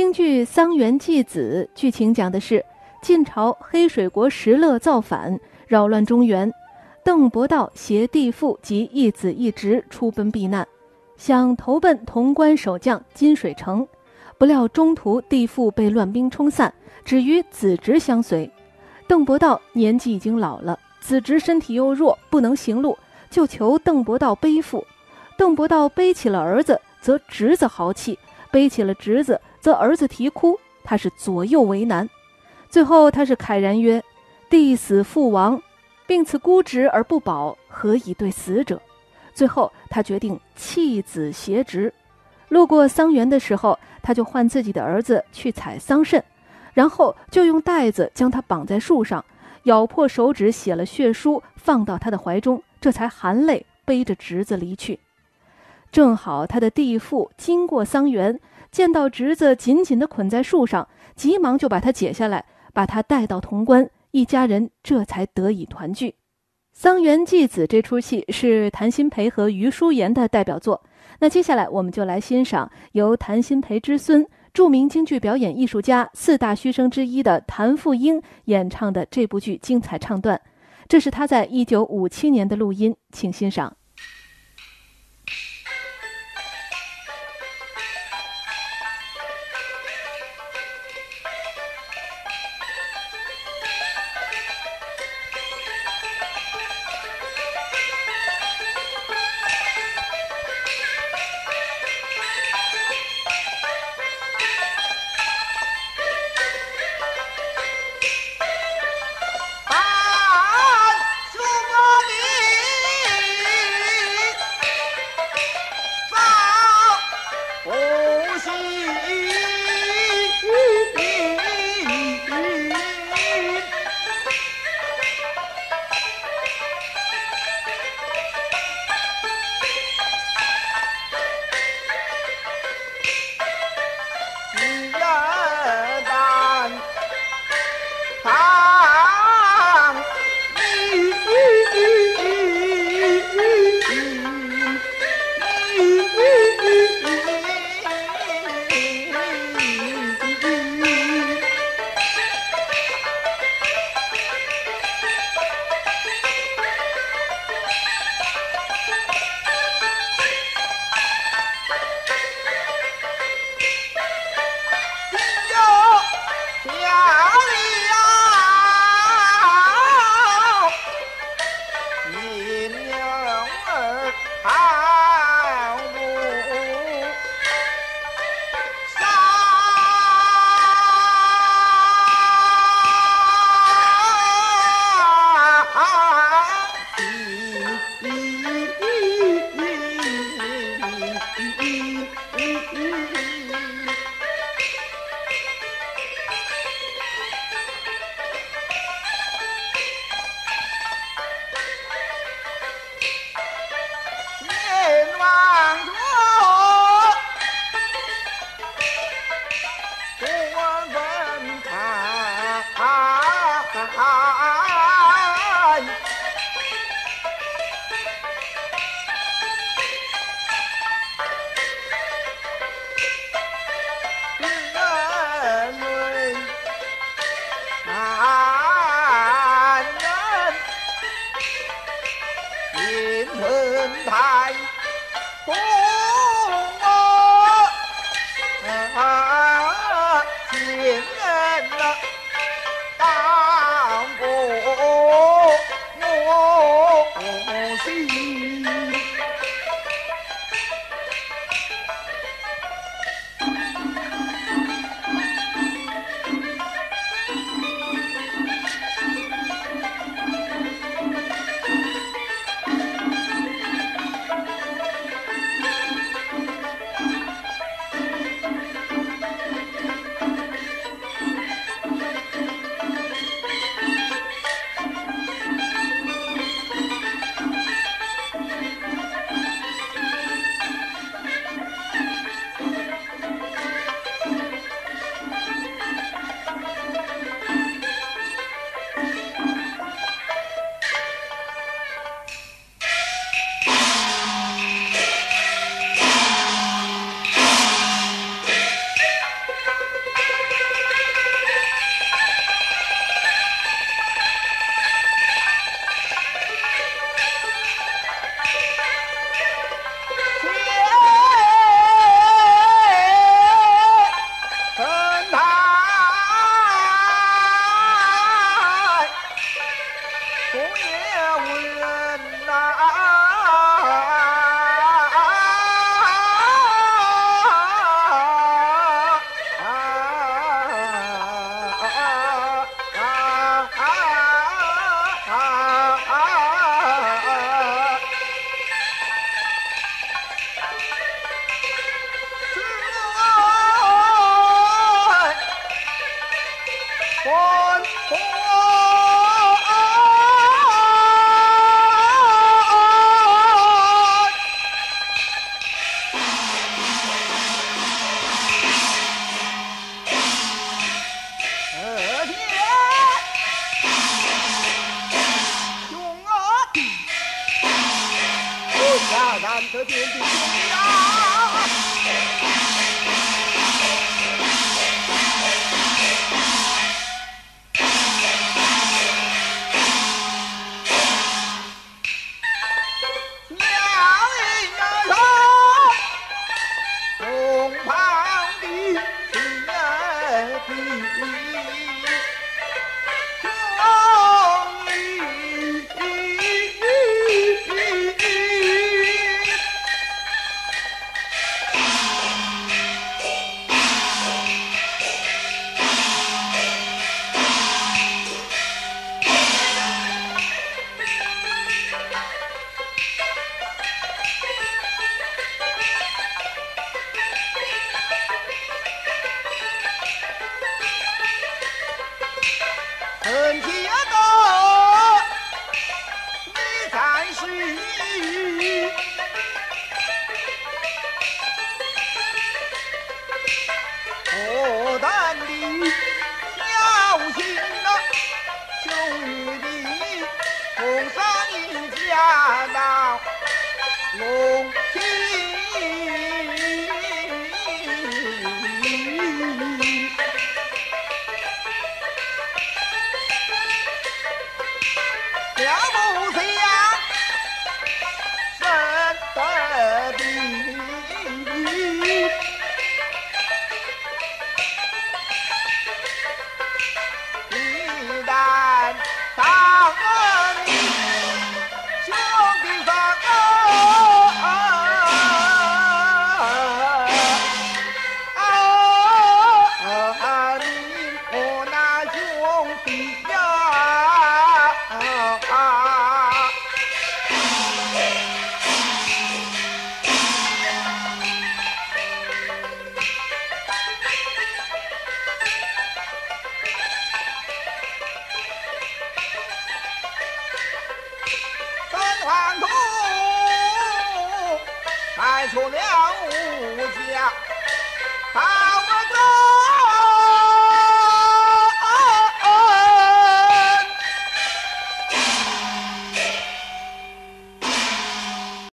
京剧《桑园祭子》剧情讲的是晋朝黑水国石勒造反，扰乱中原，邓伯道携弟父及一子一侄出奔避难，想投奔潼关守将金水城，不料中途弟父被乱兵冲散，只余子侄相随。邓伯道年纪已经老了，子侄身体又弱，不能行路，就求邓伯道背负。邓伯道背起了儿子，则侄子豪气；背起了侄子，则儿子啼哭。他是左右为难。最后他是慨然曰：“弟死父亡，并赐孤侄而不保，何以对死者？”最后他决定弃子携侄。路过桑园的时候，他就唤自己的儿子去采桑葚，然后就用带子将他绑在树上，咬破手指写了血书，放到他的怀中，这才含泪背着侄子离去。正好他的弟父经过桑园，见到侄子紧紧地捆在树上，急忙就把他解下来，把他带到潼关，一家人这才得以团聚。《桑园祭子》这出戏是谭鑫培和余淑妍的代表作。那接下来我们就来欣赏由谭鑫培之孙、著名京剧表演艺术家、四大须生之一的谭富英演唱的这部剧精彩唱段。这是他在一九五七年的录音，请欣赏。be. 可怜的你啊恨铁道，你才是不当的孝心呐，兄弟同上一家呐。开出了武将